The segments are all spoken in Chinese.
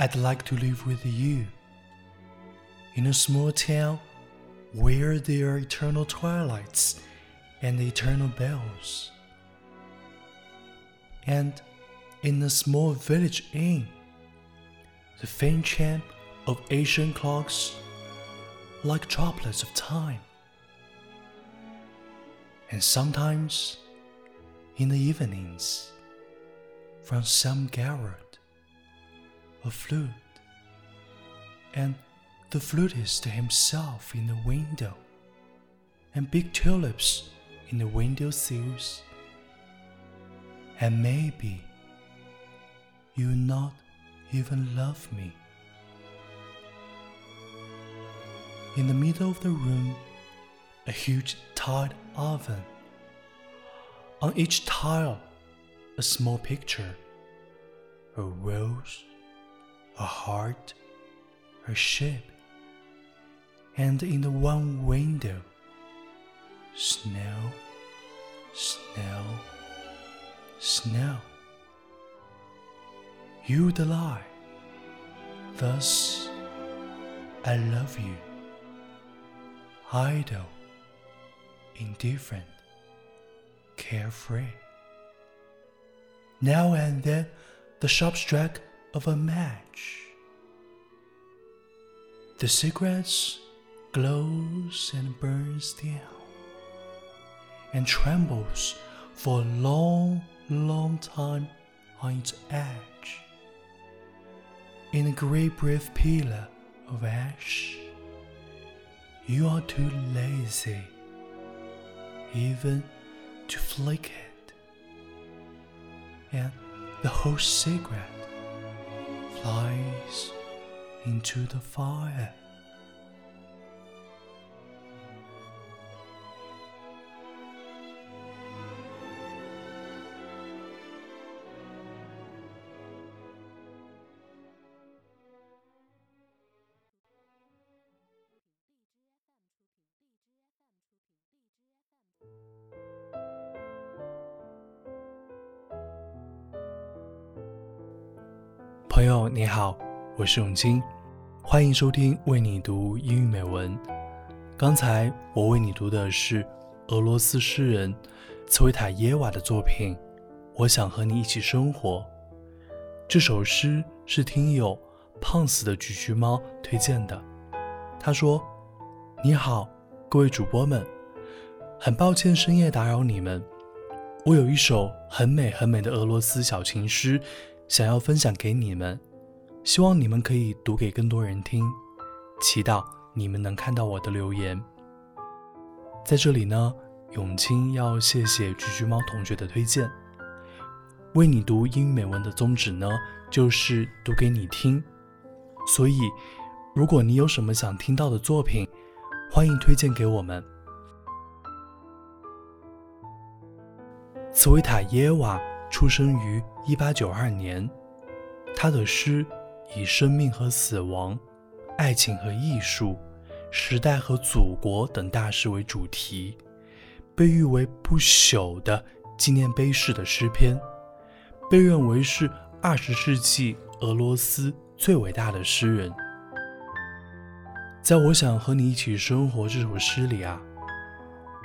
I'd like to live with you in a small town where there are eternal twilights and eternal bells, and in a small village inn, the faint chime of ancient clocks like droplets of time. And sometimes, in the evenings, from some garret, a flute, and the flutist himself in the window, and big tulips in the window sills. And maybe you not even love me. In the middle of the room, a huge tiled oven. On each tile, a small picture a rose, a heart, a ship, and in the one window, snow, snow, snow. You the lie. Thus, I love you. Idle, indifferent, carefree. Now and then, the sharp strike of a match. The cigarette glows and burns down, and trembles for a long, long time on its edge. In a great brief pillar of ash, you are too lazy even to flick it, and the whole cigarette flies into the fire. 朋友你好，我是永清，欢迎收听为你读英语美文。刚才我为你读的是俄罗斯诗人茨维塔耶娃的作品《我想和你一起生活》。这首诗是听友胖死的橘橘猫推荐的。他说：“你好，各位主播们，很抱歉深夜打扰你们。我有一首很美很美的俄罗斯小情诗。”想要分享给你们，希望你们可以读给更多人听，祈祷你们能看到我的留言。在这里呢，永清要谢谢橘橘猫同学的推荐。为你读英语美文的宗旨呢，就是读给你听。所以，如果你有什么想听到的作品，欢迎推荐给我们。茨维塔耶娃。出生于一八九二年，他的诗以生命和死亡、爱情和艺术、时代和祖国等大事为主题，被誉为不朽的纪念碑式的诗篇，被认为是二十世纪俄罗斯最伟大的诗人。在我想和你一起生活这首诗里啊，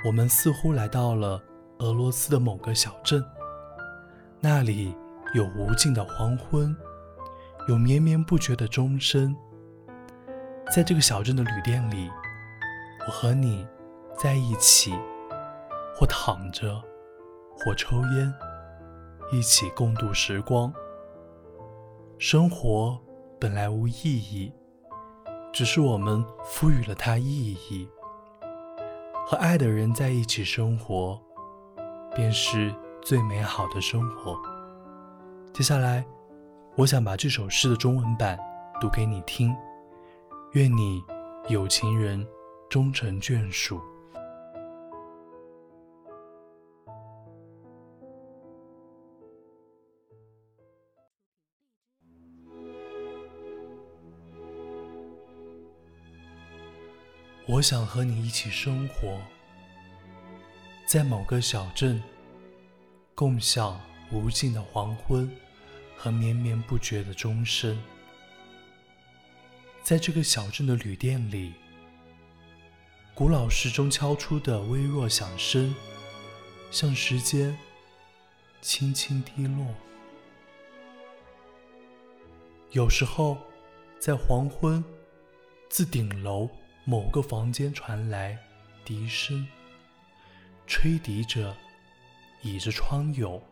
我们似乎来到了俄罗斯的某个小镇。那里有无尽的黄昏，有绵绵不绝的钟声。在这个小镇的旅店里，我和你在一起，或躺着，或抽烟，一起共度时光。生活本来无意义，只是我们赋予了它意义。和爱的人在一起生活，便是。最美好的生活。接下来，我想把这首诗的中文版读给你听。愿你有情人终成眷属。我想和你一起生活，在某个小镇。共享无尽的黄昏和绵绵不绝的钟声。在这个小镇的旅店里，古老时钟敲出的微弱响声，像时间轻轻滴落。有时候，在黄昏，自顶楼某个房间传来笛声，吹笛者倚着窗牖，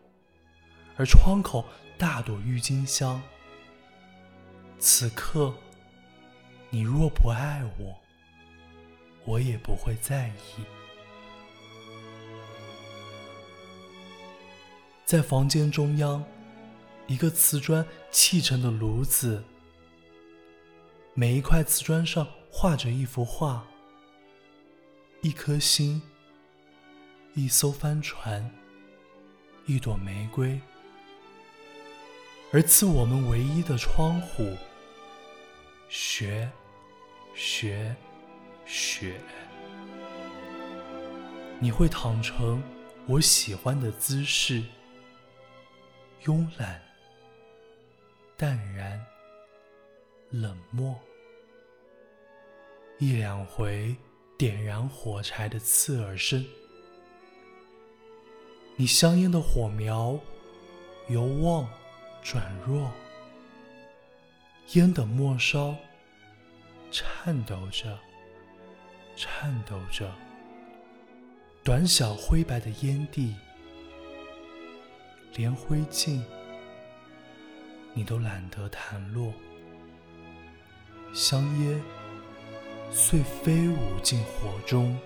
而窗口大朵郁金香。此刻。你若不爱我，我也不会在意。在房间中央，一个瓷砖砌成的炉子，每一块瓷砖上画着一幅画：一颗心，一艘帆船，一朵玫瑰。而赐我们唯一的窗户，学。雪，雪，你会躺成我喜欢的姿势，慵懒、淡然、冷漠。一两回点燃火柴的刺耳声，你香烟的火苗由旺转弱，烟的末梢。颤抖着，颤抖着，短小灰白的烟蒂，连灰烬你都懒得弹落，香烟遂飞舞进火中。